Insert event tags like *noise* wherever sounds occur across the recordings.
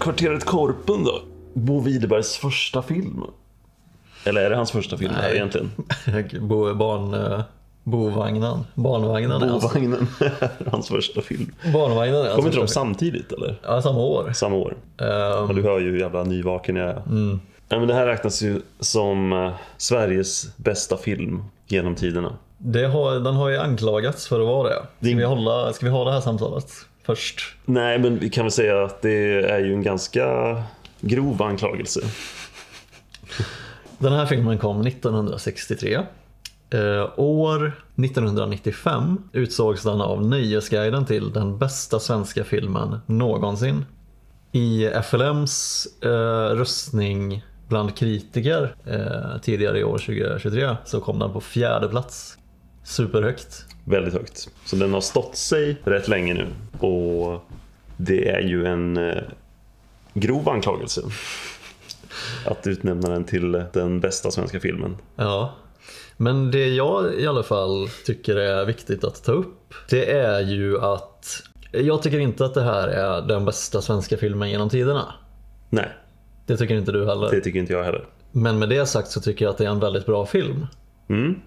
Kvarteret Korpen då? Bo Widerbergs första film. Eller är det hans första film här Nej. egentligen? *laughs* Bo, barn, eh, bovagnen. Barnvagnen. Bovagnen är hans första film. Barnvagnen är Kommer inte de samtidigt eller? Ja, samma år. Samma år? Ja, du hör ju hur jävla nyvaken jag är. Ja, men det här räknas ju som eh, Sveriges bästa film genom tiderna. det har, den har ju anklagats för att vara det. Ska, vi, hålla, ska vi ha det här samtalet först? Nej, men vi kan väl säga att det är ju en ganska grov anklagelse. Den här filmen kom 1963. Eh, år 1995 utsågs den av Nöjesguiden till den bästa svenska filmen någonsin. I FLMs eh, röstning bland kritiker eh, tidigare i år 2023 så kom den på fjärde plats. Superhögt. Väldigt högt. Så den har stått sig rätt länge nu. Och det är ju en eh, grov anklagelse. Att utnämna den till den bästa svenska filmen. Ja. Men det jag i alla fall tycker är viktigt att ta upp det är ju att jag tycker inte att det här är den bästa svenska filmen genom tiderna. Nej, Det tycker inte du heller. det tycker inte jag heller. Men med det sagt så tycker jag att det är en väldigt bra film. Mm.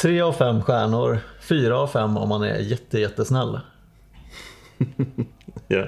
Tre av fem stjärnor, fyra av fem om man är jätte, jättesnäll. *laughs* Ja.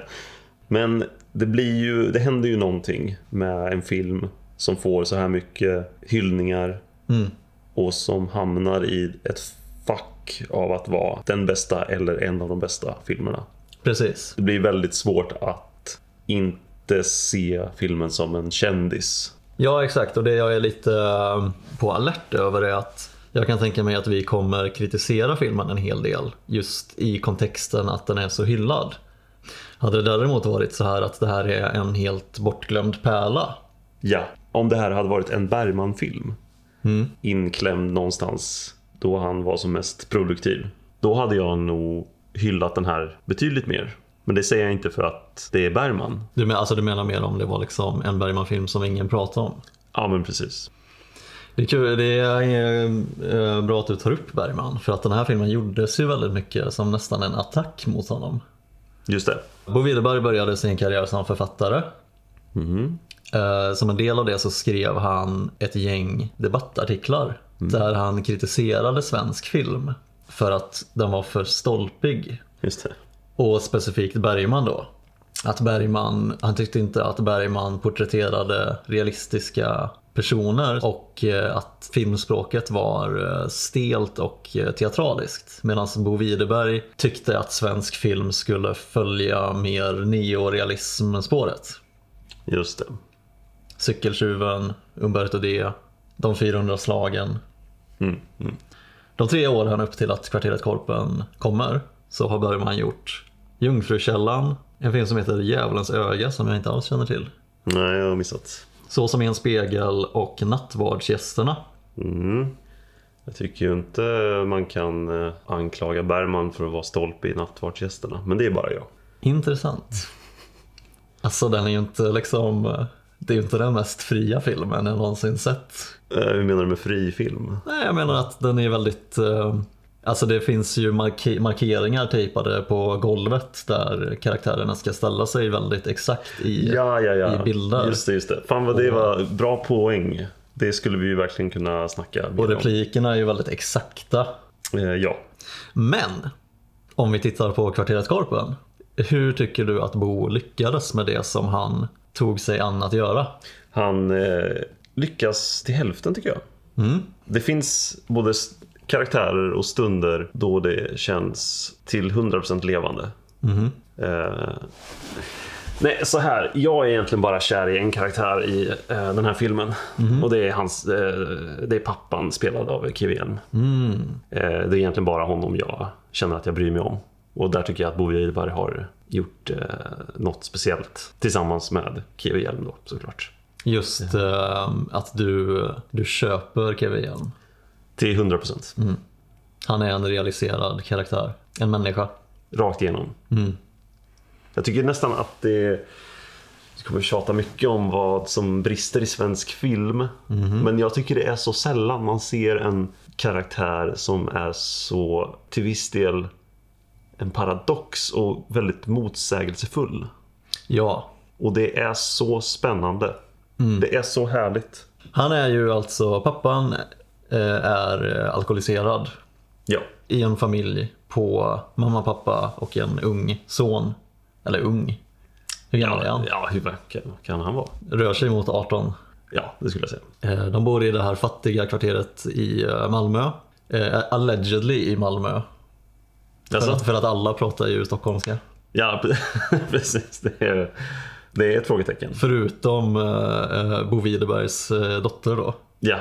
Men det blir ju, det händer ju någonting med en film som får så här mycket hyllningar Mm. och som hamnar i ett fack av att vara den bästa eller en av de bästa filmerna. Precis. Det blir väldigt svårt att inte se filmen som en kändis. Ja exakt och det jag är lite eh, på alert över är att jag kan tänka mig att vi kommer kritisera filmen en hel del just i kontexten att den är så hyllad. Hade det däremot varit så här att det här är en helt bortglömd pärla Ja, om det här hade varit en Bergman-film inklämd någonstans då han var som mest produktiv. Då hade jag nog hyllat den här betydligt mer. Men det säger jag inte för att det är Bergman. du, men, alltså, du menar mer om det var liksom en Bergman-film som ingen pratar om? Ja, men precis. Det är, kul, det är eh, bra att du tar upp Bergman för att den här filmen gjordes ju väldigt mycket som nästan en attack mot honom. Just det. Bo Widerberg började sin karriär som författare. Eh, Som en del av det så skrev han ett gäng debattartiklar där han kritiserade svensk film för att den var för stolpig. Just det. Och specifikt Bergman då. Att Bergman, han tyckte inte att Bergman porträtterade realistiska personer och eh, att filmspråket var eh, stelt och eh, teatraliskt. Medan Bo Widerberg tyckte att svensk film skulle följa mer neorealism-spåret. Just det. Cykeltjuven, Umberto D, De 400 slagen. Mm, mm. De tre åren upp till att Kvarteret Korpen kommer så har Bergman gjort Jungfrukällan, en film som heter Djävulens öga som jag inte alls känner till. Nej, jag har missat. Så som en spegel och Nattvardsgästerna. Mm. Jag tycker ju inte man kan eh, anklaga Bergman för att vara stolpe i Nattvardsgästerna. Men det är bara jag. Intressant. Alltså den är ju inte liksom, det är ju inte den mest fria filmen jag någonsin sett. Eh, Hur menar du med fri film? Nej, jag menar att den är väldigt eh, Alltså det finns ju marke- markeringar tejpade på golvet där karaktärerna ska ställa sig väldigt exakt i, Ja, ja, ja. i bilder. Just det, just det. Fan vad det var bra poäng. Det skulle vi ju verkligen kunna snacka Och replikerna är ju väldigt exakta. Eh, ja. Men om vi tittar på Kvarteret Korpen. Hur tycker du att Bo lyckades med det som han tog sig an att göra? Han eh, lyckas till hälften tycker jag. Mm. Det finns både karaktärer och stunder då det känns till 100% levande. Mhm. Eh, nej, så här. Jag är egentligen bara kär i en karaktär i eh, den här filmen. Och det är, hans, eh, det är pappan spelad av Kiwi Hjelm. Mm. Eh, det är egentligen bara honom jag känner att jag bryr mig om. Och där tycker jag att Bo Widerberg har gjort eh, något speciellt. Tillsammans med Kiwi Hjelm då såklart. Just eh, att du, du köper Kevin Hjelm. Till 100%. Han är en realiserad karaktär. En människa. Rakt igenom. Mm. Jag tycker nästan att det... Vi kommer tjata mycket om vad som brister i svensk film. Men jag tycker det är så sällan man ser en karaktär som är så till viss del en paradox och väldigt motsägelsefull. Ja, Och det är så spännande. Det är så härligt. Han är ju alltså, pappan är eh, alkoholiserad Ja, i en familj på mamma, pappa och en ung son. Eller ung. Hur gammal är ja, han? ja hur kan, kan han vara? Rör sig mot 18. Ja, det skulle jag säga. Eh, De bor i det här fattiga kvarteret i eh, Malmö. Eh, Allegedly i Malmö. För att, för att alla pratar ju stockholmska. ja, *laughs* precis. Det är, det är ett frågetecken. Förutom eh, eh, Bo Widerbergs eh, dotter då. Ja.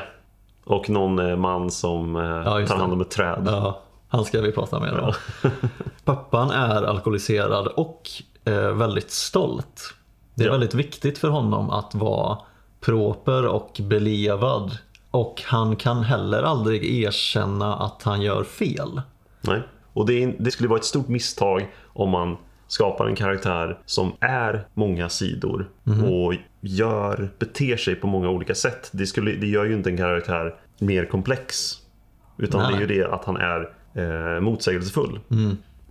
Och någon eh, man som eh, Ja, tar hand om ett träd. Ja, han ska vi prata med om. *laughs* Pappan är alkoholiserad och eh, väldigt stolt. Det är Ja. väldigt viktigt för honom att vara proper och belevad. Och han kan heller aldrig erkänna att han gör fel. Nej. Och det, är, det skulle vara ett stort misstag om man skapar en karaktär som är många sidor och gör, beter sig på många olika sätt. Det, skulle, det gör ju inte en karaktär mer komplex. Utan Nej. det är ju det att han är eh, motsägelsefull.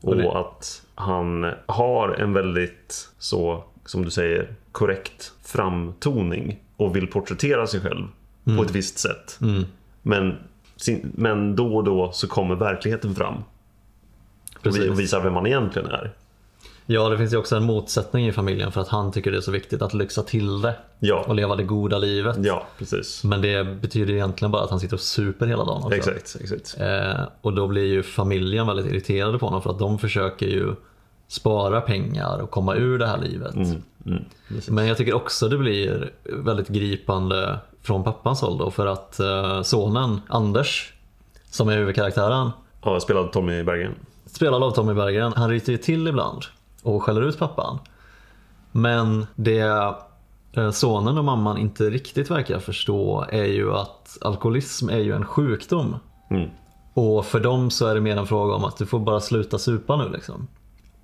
Och, Och det- att han har en väldigt, så som du säger, korrekt framtoning och vill porträttera sig själv på ett visst sätt. Men, sin, men då och då så kommer verkligheten fram Precis. och visar vem man egentligen är. Ja, det finns ju också en motsättning i familjen för att han tycker det är så viktigt att lyxa till det Ja, och leva det goda livet. ja precis. Men det betyder egentligen bara att han sitter och super hela dagen också. Exakt, exakt. Eh, och då blir ju familjen väldigt irriterade på honom för att de försöker ju spara pengar och komma ur det här livet. Mm, mm. Men jag tycker också det blir väldigt gripande från pappans håll då för att eh, sonen Anders, som är huvudkaraktären, Ja, jag spelade Tommy Berggren. spelad av Tommy Berggren, han ryter ju till ibland och skäller ut pappan. Men det eh, sonen och mamman inte riktigt verkar förstå är ju att alkoholism är ju en sjukdom. Mm. Och för dem så är det mer en fråga om att du får bara sluta supa nu liksom.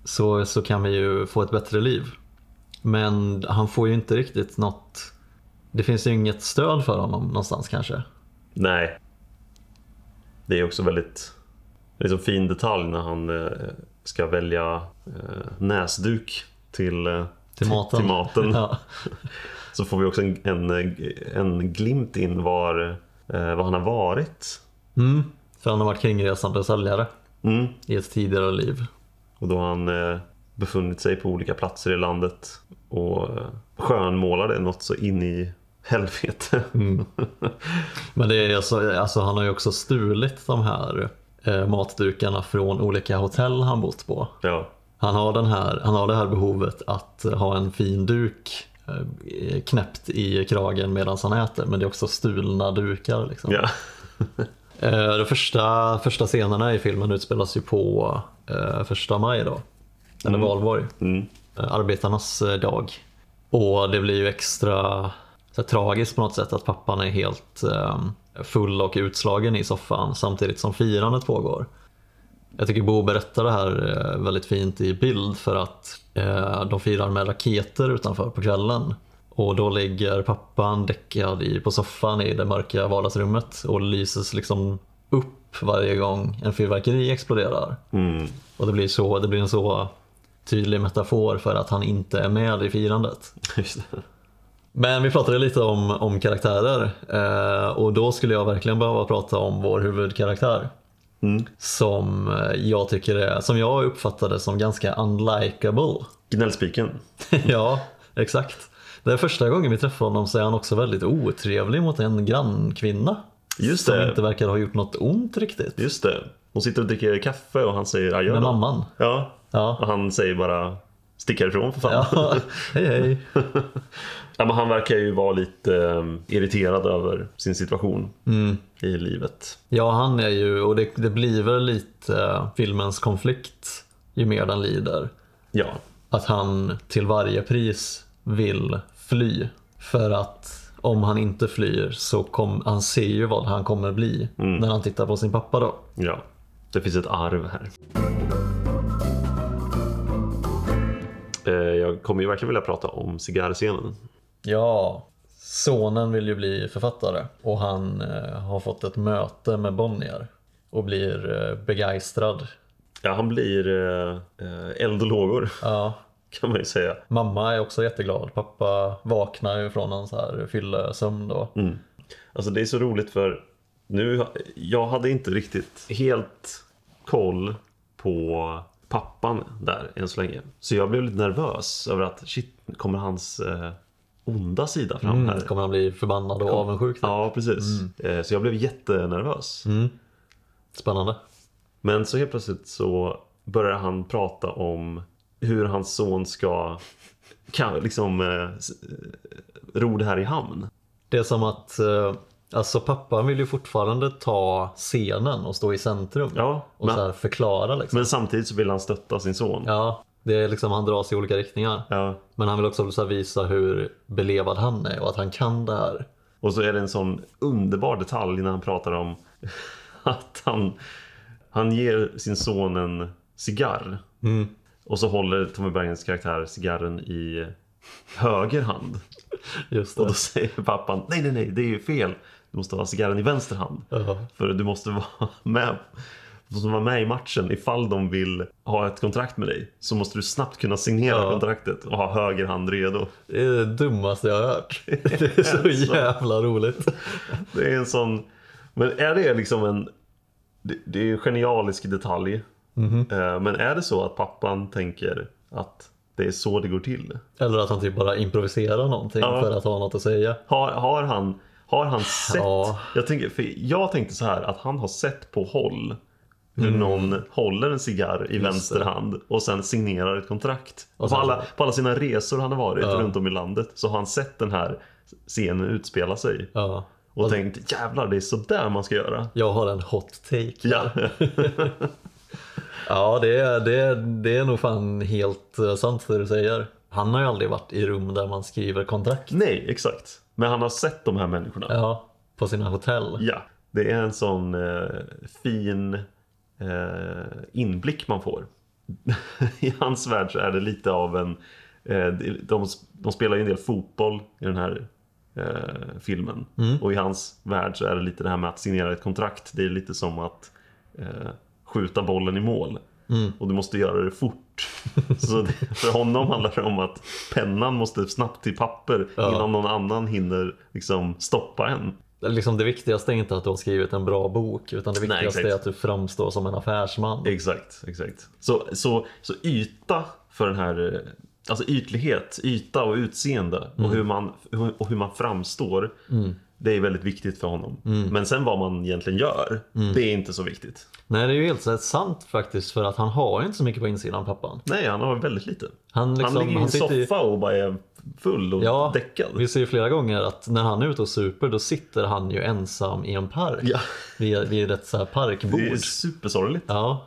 Så, så kan vi ju få ett bättre liv. Men han får ju inte riktigt något... Det finns ju inget stöd för honom någonstans kanske. Nej. Det är också väldigt liksom fin detalj när han eh, ska välja eh, näsduk till, eh, Till maten. Till maten. *laughs* Ja. Så får vi också en, en, en glimt in var, eh, var han har varit. Mm, för han har varit kringresande säljare Mm. i ett tidigare liv. Och då har han eh, befunnit sig på olika platser i landet och eh, skönmålade något så in i helvete. *laughs* Men det är alltså, alltså, han har ju också stulit de här matdukarna från olika hotell han bott på. ja. Han har, den här, han har det här behovet att ha en fin duk eh, knäppt i kragen medan han äter men det är också stulna dukar. Liksom. ja. *laughs* Eh, De första, första scenerna i filmen utspelas ju på eh, första maj då. Eller valborg. Mm. Eh, Arbetarnas eh, dag. Och det blir ju extra så här, tragiskt på något sätt att pappan är helt eh, full och utslagen i soffan samtidigt som firandet pågår. Jag tycker Bo berättar det här eh, väldigt fint i bild för att eh, de firar med raketer utanför på kvällen. Och då ligger pappan däckad i, på soffan i det mörka vardagsrummet och lyses liksom upp varje gång en fyrverkeri exploderar. Mm. Och det blir, så, det blir en så tydlig metafor för att han inte är med i firandet. *laughs* Men vi pratade lite om, om karaktärer eh, och då skulle jag verkligen behöva prata om vår huvudkaraktär. Mm. Som eh, jag tycker är, som jag uppfattade som ganska unlikable. Gnällspiken. *laughs* ja, exakt. Det är första gången vi träffar honom så är han också väldigt otrevlig mot en grannkvinna. Just som det. inte verkar ha gjort något ont riktigt. Just det. Hon sitter och dricker kaffe och han säger adjö Med då." mamman. Ja. Ja. Och han säger bara stick härifrån för fan. Ja, hej hej. *laughs* Ja, men han verkar ju vara lite eh, irriterad över sin situation i livet. Ja, han är ju, och det, det blir väl lite filmens konflikt ju mer den lider. Ja, Att han till varje pris vill fly. För att om han inte flyr så kom, han ser ju vad han kommer bli när han tittar på sin pappa då. ja. Det finns ett arv här. Jag kommer ju verkligen vilja prata om cigarrscenen. Ja, sonen vill ju bli författare och han eh, har fått ett möte med Bonnier och blir eh, begeistrad. Ja, han blir eh, eh, eld och lågor Ja, *laughs* kan man ju säga. Mamma är också jätteglad. Pappa vaknar ju från så här fyllesömn då. Mm. Alltså det är så roligt för nu, jag hade inte riktigt helt koll på pappan där än så länge. Så jag blev lite nervös över att shit, kommer hans eh, onda sida fram här? Mm, kommer han bli förbannad och avundsjuk? typ? Ja, precis. Eh, så jag blev jättenervös. Mm. Spännande. Men så helt plötsligt så börjar han prata om hur hans son ska kan, liksom eh, ro det här i hamn. Det är som att eh, alltså pappan vill ju fortfarande ta scenen och stå i centrum. Ja, och så men, här förklara liksom. men samtidigt så vill han stötta sin son. Ja, det är liksom han dras i olika riktningar. Ja. Men han vill också så visa hur belevad han är och att han kan det här. Och så är det en sån underbar detalj när han pratar om *laughs* att han, han ger sin son en cigarr. Mm. Och så håller Tommy Bergens karaktär cigarren i höger hand. Just Och det. då säger pappan, nej nej nej, det är ju fel. Du måste ha cigarren i vänster hand. Ja. För du måste vara *laughs* med, du måste vara med i matchen. Ifall de vill ha ett kontrakt med dig så måste du snabbt kunna signera Ja. kontraktet och ha höger hand redo. Det är det dummaste jag har hört. *laughs* Det är så jävla roligt. Det är en sån... Men är det liksom en... Det, är en genialisk detalj. Eh, Men är det så att pappan tänker att det är så det går till? Eller att han typ bara improviserar någonting Ja. för att ha något att säga. Har, har, han, har han sett? Ja. Jag, tänker, för jag tänkte så här att han har sett på håll hur någon håller en cigarr i vänster Mm. det. hand och sen signerar ett kontrakt. Och Och på, alla, på alla sina resor han har varit Ja. runt om i landet så har han sett den här scenen utspela sig. Ja. Och tänkt jävlar det är så där man ska göra. Jag har en hot take. Ja. *laughs* Ja, det är, det, är, det är nog fan helt eh, sant det du säger. Han har ju aldrig varit i rum där man skriver kontrakt. Nej, exakt. Men han har sett de här människorna. Ja. Ja, på sina hotell. Det är en sån eh, fin eh, inblick man får. *laughs* I hans värld så är det lite av en... Eh, de, de spelar ju en del fotboll i den här eh, filmen. Och i hans värld så är det lite det här med att signera ett kontrakt. Det är lite som att eh, skjuta bollen i mål. Och du måste göra det fort. *laughs* Så för honom handlar det om att pennan måste snabbt till papper Ja. innan någon annan hinner liksom stoppa en. Liksom det viktigaste är inte att du har skrivit en bra bok utan det Nej, viktigaste exakt. är att du framstår som en affärsman. Exakt, exakt. Så, så, så yta för den här, eh, alltså ytlighet, yta och utseende och, hur man, och hur man framstår. Det är väldigt viktigt för honom. Men sen vad man egentligen gör, det är inte så viktigt. Nej, det är ju helt sant faktiskt för att han har inte så mycket på insidan pappan. Nej, han har väldigt lite. Han, liksom, han ligger i en soffa och bara är full och Ja, däckad. vi ser ju flera gånger att när han är ute och super då sitter han ju ensam i en park. Ja. Vid, vid ett så här parkbord. Det är supersorgligt. Ja,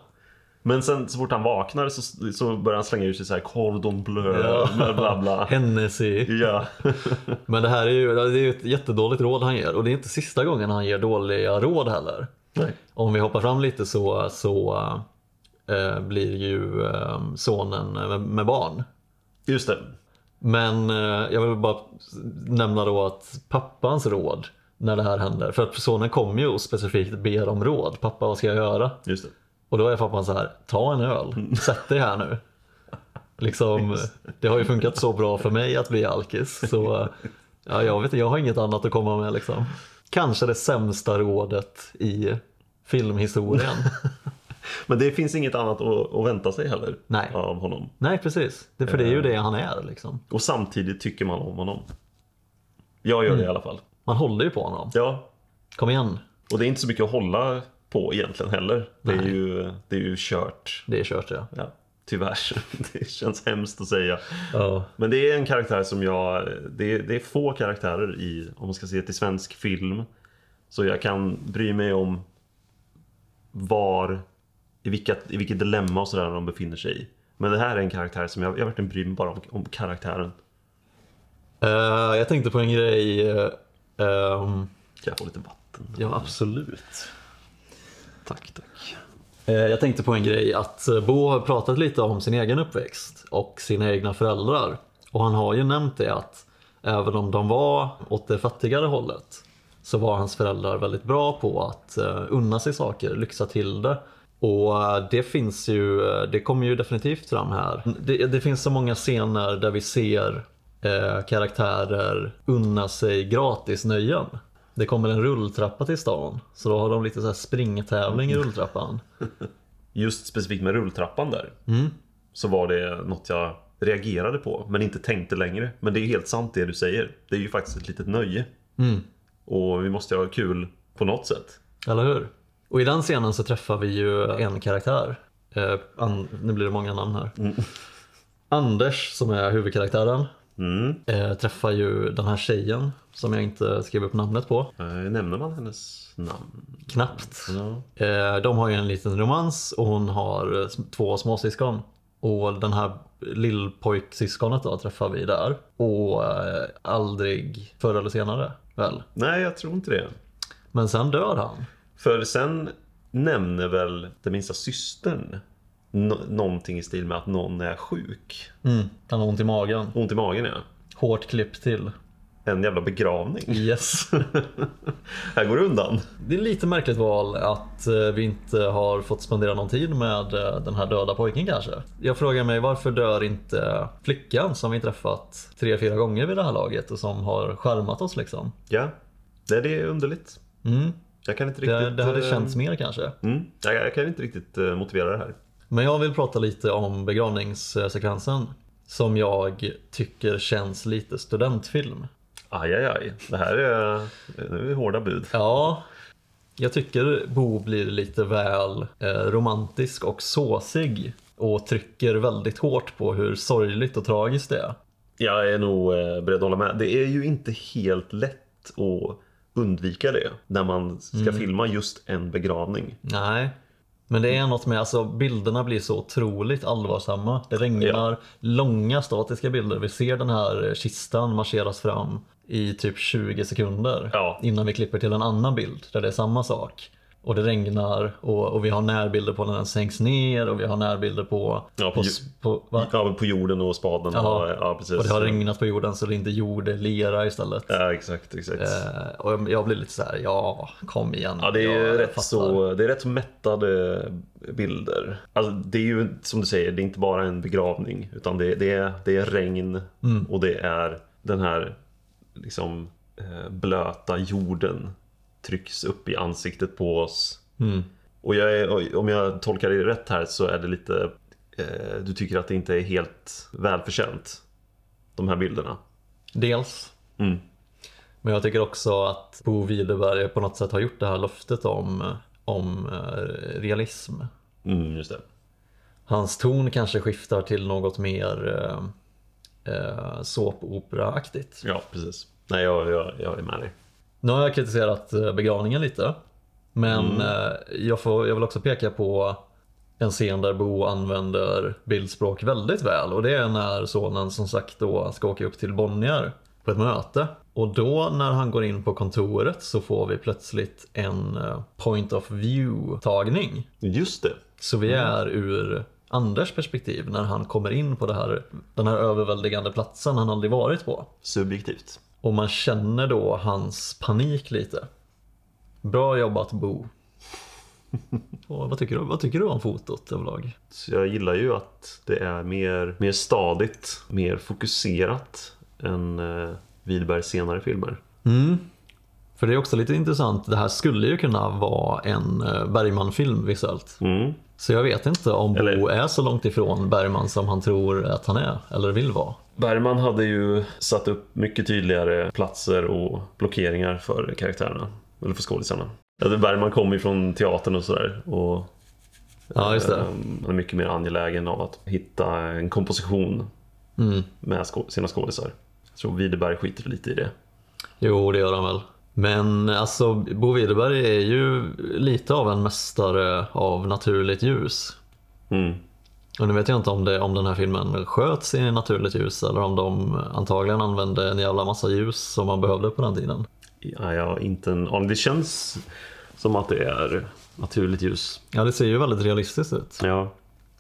Men sen så fort han vaknar så, så börjar han slänga ut sig så här cordon bleu, Ja. bla bla. *laughs* Hennessy. Ja. *laughs* Men det här är ju det är ju ett jättedåligt råd han ger och det är inte sista gången han ger dåliga råd heller. Nej. Om vi hoppar fram lite så, så eh, blir ju eh, sonen med, med barn. Just det. Men eh, jag vill bara nämna då att pappans råd när det här händer, för att sonen kommer ju och specifikt ber om råd. Pappa vad ska jag göra? Just det. Och då är pappan så här, ta en öl, sätt dig här nu. Liksom, det har ju funkat så bra för mig att bli alkis så ja, jag vet inte, jag har inget annat att komma med liksom. Kanske det sämsta rådet i filmhistorien. *laughs* Men det finns inget annat att, vänta sig heller Nej. av honom. Nej precis, det, för det är ju det han är liksom. Och samtidigt tycker man om honom. Jag gör det i alla fall. Man håller ju på honom. Ja, Kom igen, och det är inte så mycket att hålla på egentligen heller. Det är Nej. ju, det är ju kört. det är kört ja. Ja, tyvärr. *laughs* Det känns hemskt att säga. ja. Men det är en karaktär som jag... Det är, det är få karaktärer i, om man ska se till svensk film. Så jag kan bry mig om var, i, vilka, i vilket dilemma och sådär de befinner sig i. Men det här är en karaktär som jag, jag verkligen bryr mig bara om, om karaktären. Eh, jag tänkte på en grej. eh, ehm, Kan jag få lite vatten? ja absolut. Tack, tack. Eh, jag tänkte på en grej att eh, Bo har pratat lite om sin egen uppväxt och sina egna föräldrar. Och han har ju nämnt det att även om de var åt det fattigare hållet så var hans föräldrar väldigt bra på att eh, unna sig saker, lyxa till det. Och det finns ju, det kommer ju definitivt fram här. Det, det finns så många scener där vi ser eh, karaktärer unna sig gratis nöjen. Det kommer en rulltrappa till stan, så då har de lite så här springtävling i rulltrappan. *laughs* Just specifikt med rulltrappan där. Mm. Så var det något jag reagerade på men inte tänkte längre. Men det är helt sant det du säger. Det är ju faktiskt ett litet nöje. Mm. Och vi måste ha kul på något sätt. Eller hur? Och i den scenen så träffar vi ju en karaktär. Eh, nu blir det många namn här. Anders som är huvudkaraktären Mm. eh, träffar ju den här tjejen som jag inte skrev upp namnet på. Eh, nämner man hennes namn? Knappt. Ja. Eh, de har ju en liten romans och hon har två småsyskon. Och den här lillpojksyskonet då träffar vi där. Och aldrig förr eller senare väl. Nej, jag tror inte det. Men sen dör han. För sen nämner väl den minsta systern någonting i stil med att någon är sjuk. Mm. Han har ont i magen. Ont i magen ja. Hårt klipp till. En jävla begravning. Yes. *laughs* Här går det undan. Det är lite märkligt val att eh, vi inte har fått spendera någon tid med eh, den här döda pojken kanske. Jag frågar mig varför dör inte flickan som vi träffat tre, fyra gånger vid det här laget och som har skärmat oss liksom. Ja, det det är underligt. Mm. Jag kan inte Det, riktigt... det hade eh, känts mer kanske. Mm, jag, jag kan inte riktigt motivera det här. Men jag vill prata lite om begravningssekvensen. Som jag tycker känns lite studentfilm. Aj, aj, aj. Det här är, det är hårda bud. Ja, jag tycker Bo blir lite väl eh, romantisk och såsig. Och trycker väldigt hårt på hur sorgligt och tragiskt det är. Jag är nog eh, beredd att hålla med. Det är ju inte helt lätt att undvika det när man ska filma just en begravning. Nej. Men det är något med, alltså bilderna blir så otroligt allvarsamma. Det regnar långa statiska bilder. Vi ser den här kistan marscheras fram i typ 20 sekunder. Ja. Innan vi klipper till en annan bild där det är samma sak. Och det regnar och, och vi har närbilder på när den sänks ner och vi har närbilder på... Ja, på på, på? Ja, på jorden och spaden. Ja. Ja, ja precis. Och det har regnat på jorden så det är inte jord, det är lera istället. Ja, exakt, exakt. Eh, och jag blir lite så här, ja kom igen. Ja, det är, rätt fattar. så, det är rätt så mättade bilder. Alltså, det är ju som du säger, det är inte bara en begravning. Utan det, det, är, det är regn och det är den här liksom, eh, blöta jorden trycks upp i ansiktet på oss. Mm. Och jag är, om jag tolkar det rätt här så är det lite eh, Du tycker att det inte är helt välförtjänt De här bilderna Dels. mm. Men jag tycker också att Bo Widerberg på något sätt har gjort det här löftet om, om eh, realism. Mm, just det Hans ton kanske skiftar till något mer eh, eh, såpoperaaktigt. Ja, precis Nej, jag, jag, jag är med dig Nu har jag kritiserat eh, begravningen lite. Men eh, jag, får, jag vill också peka på en scen där Bo använder bildspråk väldigt väl. Och det är när sonen som sagt då ska åka upp till Bonnier på ett möte. Och då när han går in på kontoret så får vi plötsligt en eh, point of view tagning. Just det Så vi är ur Anders perspektiv när han kommer in på här, den här överväldigande platsen han aldrig varit på. Subjektivt Och man känner då hans panik lite. Bra jobbat Bo. *laughs* Och vad, tycker du, vad tycker du om fotot överlag? Så jag gillar ju att det är mer, mer stadigt Mer fokuserat Än eh, senare filmer Mm. För det är också lite intressant, det här skulle ju kunna vara en eh, Bergman-film visuellt. mm. Så jag vet inte om Bo Eller- är så långt ifrån Bergman som han tror att han är, eller vill vara. Bergman hade ju satt upp mycket tydligare platser och blockeringar för karaktärerna. Eller för skådisarna. Bergman kommer ju från teatern och sådär. Och Ja, just det. eh, Han är mycket mer angelägen av att hitta en komposition Mm. med sina skådisar. Jag tror Widerberg skiter lite i det. Jo, det gör han väl. Men alltså, Bo Widerberg är ju lite av en mästare av naturligt ljus. Mm. Och nu vet jag inte om, det, om den här filmen sköts i naturligt ljus eller om de antagligen använde en jävla massa ljus som man behövde på den tiden. Ja, jag har inte en aning. Det känns som att det är naturligt ljus. Ja, det ser ju väldigt realistiskt ut. Ja,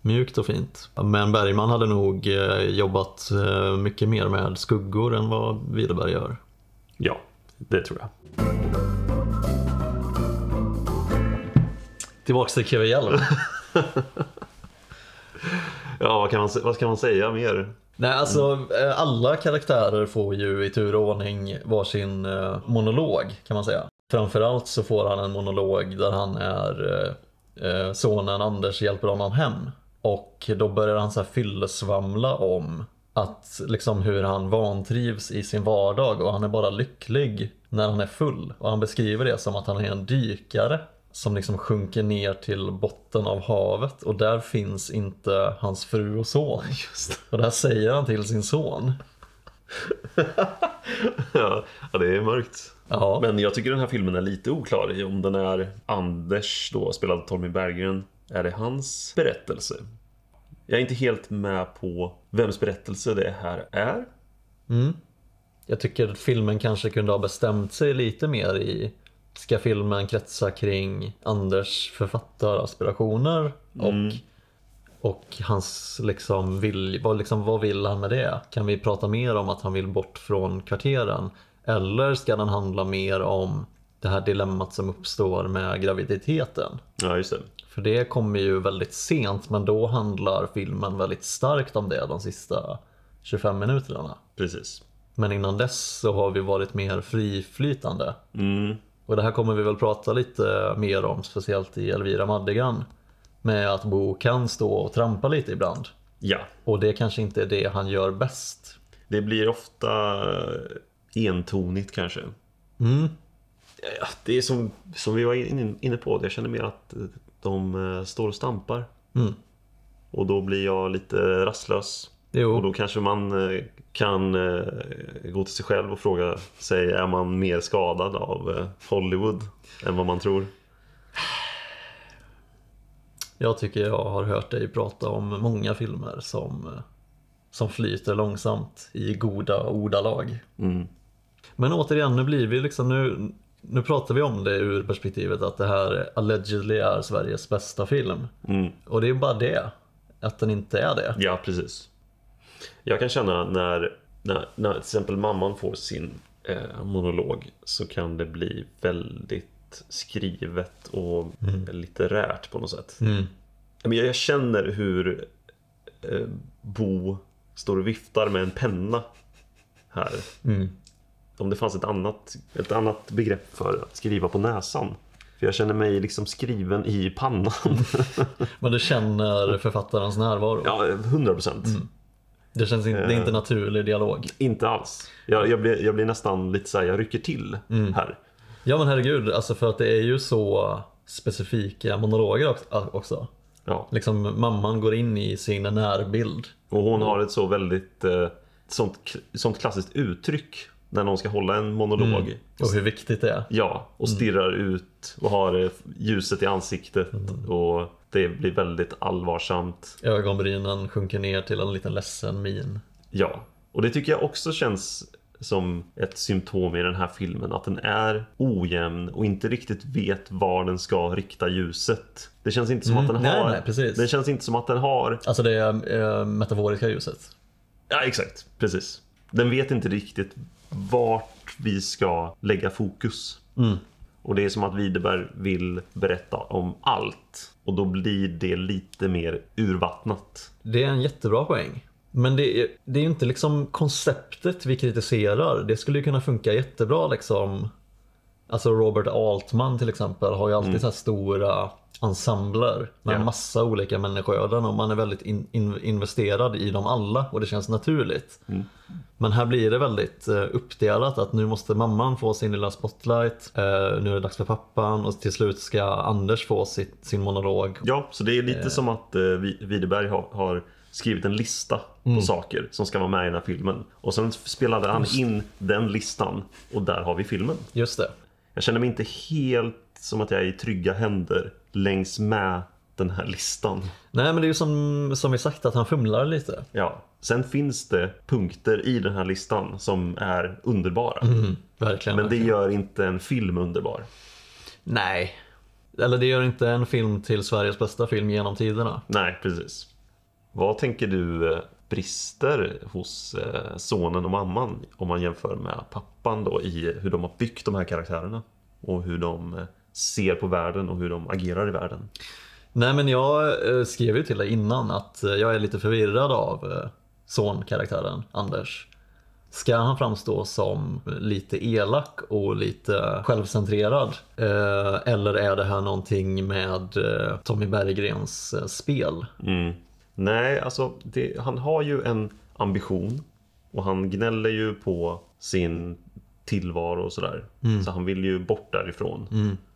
Mjukt och fint. Men Bergman hade nog eh, jobbat eh, mycket mer med skuggor än vad Widerberg gör. ja det tror jag. Tillbaks till KVL. *laughs* Ja, vad kan man, vad ska man säga mer? Nej, alltså eh, alla karaktärer får ju i tur och ordning varsin eh, monolog kan man säga. Framförallt så får han en monolog där han är eh, sonen Anders hjälper honom hem. Och då börjar han så här fyllesvamla om att liksom hur han vantrivs i sin vardag och han är bara lycklig när han är full. Och han beskriver det som att han är en dykare som liksom sjunker ner till botten av havet och där finns inte hans fru och son. *laughs* Just Och det här säger han till sin son. *laughs* ja, det är mörkt. Ja, Men jag tycker den här filmen är lite oklar i om den är Anders då, spelad av Tommy Berggren. Är det hans berättelse? Jag är inte helt med på vems berättelse det här är. jag tycker att filmen kanske kunde ha bestämt sig lite mer i Ska filmen kretsa kring Anders författaraspirationer och, och hans liksom vill, vad, liksom, vad vill han med det? Kan vi prata mer om att han vill bort från kvarteren? Eller ska den handla mer om det här dilemmat som uppstår med graviditeten? Ja, just det. För det kommer ju väldigt sent men då handlar filmen väldigt starkt om det de sista 25 minuterna. Precis. Men innan dess så har vi varit mer friflytande. Mm. Och det här kommer vi väl prata lite mer om, speciellt i Elvira Madigan. Med att Bo kan stå och trampa lite ibland. Ja, Och det kanske inte är det han gör bäst. det blir ofta entonigt kanske. Mm. Ja, det är som, som vi var in- inne på, jag känner mer att de eh, står och stampar. Mm. Och då blir jag lite rastlös. Och Jo, då kanske man eh, kan eh, gå till sig själv och fråga sig, är man mer skadad av Hollywood än vad man tror? jag tycker jag har hört dig prata om många filmer som, som flyter långsamt i goda ordalag. Mm. Men återigen, nu blir vi liksom nu, nu pratar vi om det ur perspektivet att det här allegedly är Sveriges bästa film. Mm. Och det är bara det, att den inte är det. Ja, precis. Jag kan känna när, när, när till exempel mamman får sin eh, monolog så kan det bli väldigt skrivet och litterärt på något sätt. Mm. Men jag, jag känner hur eh, Bo står och viftar med en penna här. Mm. Om det fanns ett annat, ett annat begrepp för att skriva på näsan. För jag känner mig liksom skriven i pannan. *laughs* Men du känner författarens närvaro. ja, 100 procent. Det känns inte, det är inte naturlig dialog. Inte alls. Jag, jag, blir, jag blir nästan lite såhär, jag rycker till här. Ja men herregud, alltså för att det är ju så specifika monologer också. Ja. Liksom mamman går in i sin närbild. Och hon har ett så väldigt eh, sånt, sånt klassiskt uttryck när någon ska hålla en monolog. Och hur viktigt det är. Ja, och stirrar ut och har eh, ljuset i ansiktet och det blir väldigt allvarsamt. Ögonbrynen sjunker ner till en liten ledsen min. Ja, och det tycker jag också känns som ett symptom i den här filmen att den är ojämn och inte riktigt vet var den ska rikta ljuset. Det känns inte som att den Mm. nej, har nej, precis. Det känns inte som att den har Alltså det är eh, metaforiska ljuset. Ja, exakt. Precis. Den vet inte riktigt vart vi ska lägga fokus. Mm. Och det är som att Widerberg vill berätta om allt. Och då blir det lite mer urvattnat. Det är en jättebra poäng. Men det är, det är ju inte liksom konceptet vi kritiserar. Det skulle ju kunna funka jättebra liksom. Alltså Robert Altman till exempel har ju alltid så här stora ensembler med Ja. massa olika människoöden och man är väldigt in, in, investerad i dem alla och det känns naturligt. Men här blir det väldigt eh, uppdelat att nu måste mamman få sin lilla spotlight, eh, nu är det dags för pappan och till slut ska Anders få sitt, sin monolog. Ja, så det är lite som att eh, Widerberg har, har skrivit en lista på saker som ska vara med i den här filmen. Och sen spelade han in den listan och där har vi filmen. Just det. Jag känner mig inte helt som att jag är i trygga händer längs med den här listan. Nej men det är ju som, som vi sagt att han fumlar lite. Ja, sen finns det punkter i den här listan som är underbara. Verkligen. Men det verkligen. gör inte en film underbar. Nej. Eller det gör inte en film till Sveriges bästa film genom tiderna. Nej, precis. Vad tänker du eh, brister hos eh, sonen och mamman om man jämför med pappan då i hur de har byggt de här karaktärerna? Och hur de eh, ser på världen och hur de agerar i världen. Nej men jag eh, skrev ju till dig innan att eh, jag är lite förvirrad av eh, sonkaraktären Anders. Ska han framstå som lite elak och lite självcentrerad? Eller är det här någonting med Tommy Berggrens spel? Mm. Nej, alltså det, han har ju en ambition och han gnäller ju på sin tillvaro och sådär. Så han vill ju bort därifrån.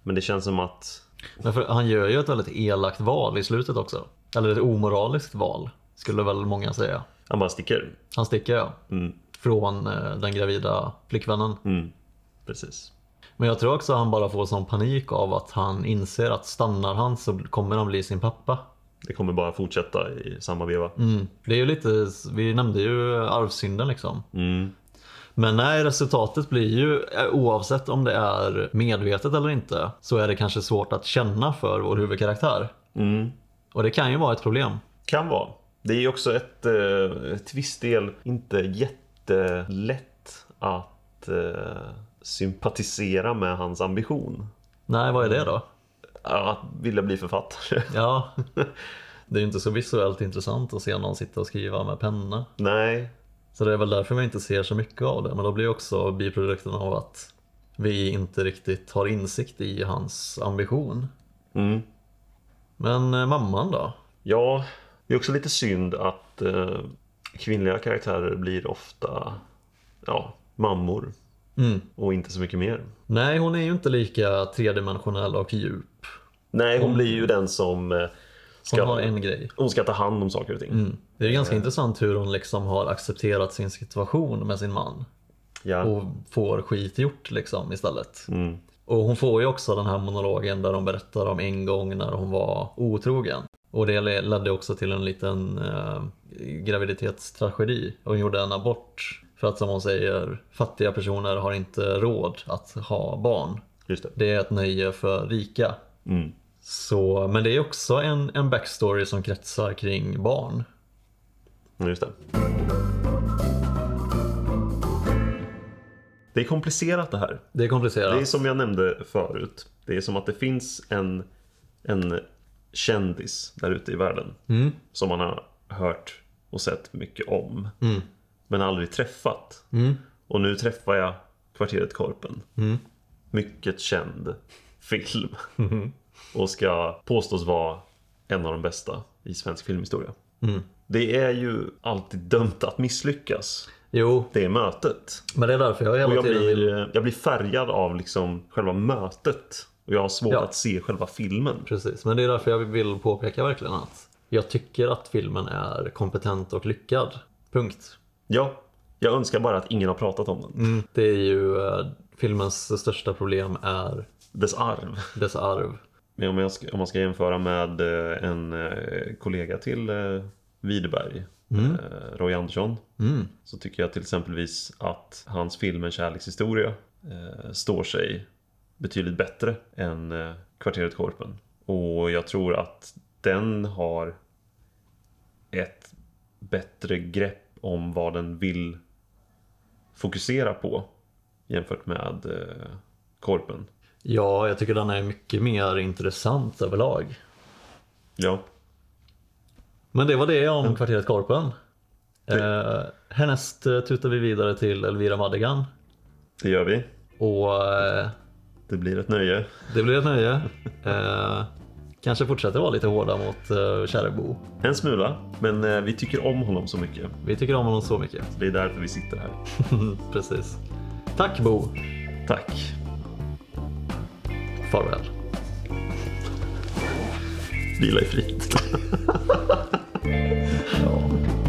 Men det känns som att Men för han gör ju ett väldigt elakt val i slutet också. Eller ett omoraliskt val, skulle väl många säga. han bara sticker. Han sticker ja. Mm. Från eh, den gravida flickvännen. Mm. Precis. Men jag tror också att han bara får sån panik av att han inser att stannar han så kommer han bli sin pappa. Det kommer bara fortsätta i samma veva. Mm. Det är ju lite, vi nämnde ju arvsynden liksom. Mm. Men nej, resultatet blir ju eh, oavsett om det är medvetet eller inte så är det kanske svårt att känna för vår huvudkaraktär. Mm. Och det kan ju vara ett problem. Kan vara. Det är ju också ett, eh, till viss del inte jättelätt att eh, sympatisera med hans ambition. Nej, vad är det då? Att vilja bli författare. *laughs* Ja, det är ju inte så visuellt intressant att se någon sitta och skriva med penna. Nej, Så det är väl därför vi inte ser så mycket av det. Men då blir också biprodukten av att vi inte riktigt har insikt i hans ambition. mm. Men eh, mamman då? Ja, det är också lite synd att eh, kvinnliga karaktärer blir ofta ja, mammor Mm. och inte så mycket mer. Nej, hon är ju inte lika tredimensionell och djup. Nej, hon blir ju den som eh, Hon ska, har en grej. hon ska ta hand om saker och ting. Mm. Det är ganska intressant hur hon liksom har accepterat sin situation med sin man. Ja. Och får skit gjort liksom istället. Mm. Och hon får ju också den här monologen där hon berättar om en gång när hon var otrogen. Och det ledde också till en liten eh, graviditetstragedi. Hon gjorde en abort. För att som hon säger, fattiga personer har inte råd att ha barn. Just det. Det är ett nöje för rika. Mm. Så, men det är också en, en backstory som kretsar kring barn. Just det. Det är komplicerat det här. Det är komplicerat. Det är som jag nämnde förut. Det är som att det finns en, en kändis där ute i världen. Mm. Som man har hört och sett mycket om. Mm. Men aldrig träffat. Mm. Och nu träffar jag Kvarteret Korpen. Mm. Mycket känd film. Och ska påstås vara en av de bästa i svensk filmhistoria. Mm. Det är ju alltid dömt att misslyckas. Jo, Det mötet. men det är därför jag hela jag tiden vill... blir, jag blir färgad av liksom själva mötet. Och jag har svårt Ja. att se själva filmen. Precis, men det är därför jag vill påpeka verkligen att jag tycker att filmen är kompetent och lyckad. Punkt. Ja, jag önskar bara att ingen har pratat om den. Det är ju eh, filmens största problem är Dess arv. dess arv. Men om, jag ska, om man ska jämföra med eh, en eh, kollega till eh, Widerberg, eh, Roy Andersson, Mm. så tycker jag till exempelvis att hans film En kärlekshistoria står sig betydligt bättre än Kvarteret Korpen. Och jag tror att den har ett bättre grepp om vad den vill fokusera på jämfört med Korpen. Ja, jag tycker den är mycket mer intressant överlag. Ja, Men det var det om kvarteret Korpen. Eh, härnäst eh, tutar vi vidare till Elvira Madigan. det gör vi. Och eh, Det blir ett nöje. det blir ett nöje. Eh, kanske fortsätter vara lite hårda mot eh, käre Bo. En smula, men eh, vi tycker om honom så mycket. Vi tycker om honom så mycket. Det är därför vi sitter här. *laughs* Precis. Tack Bo. Tack. Farväl. Vila i frid. Ja.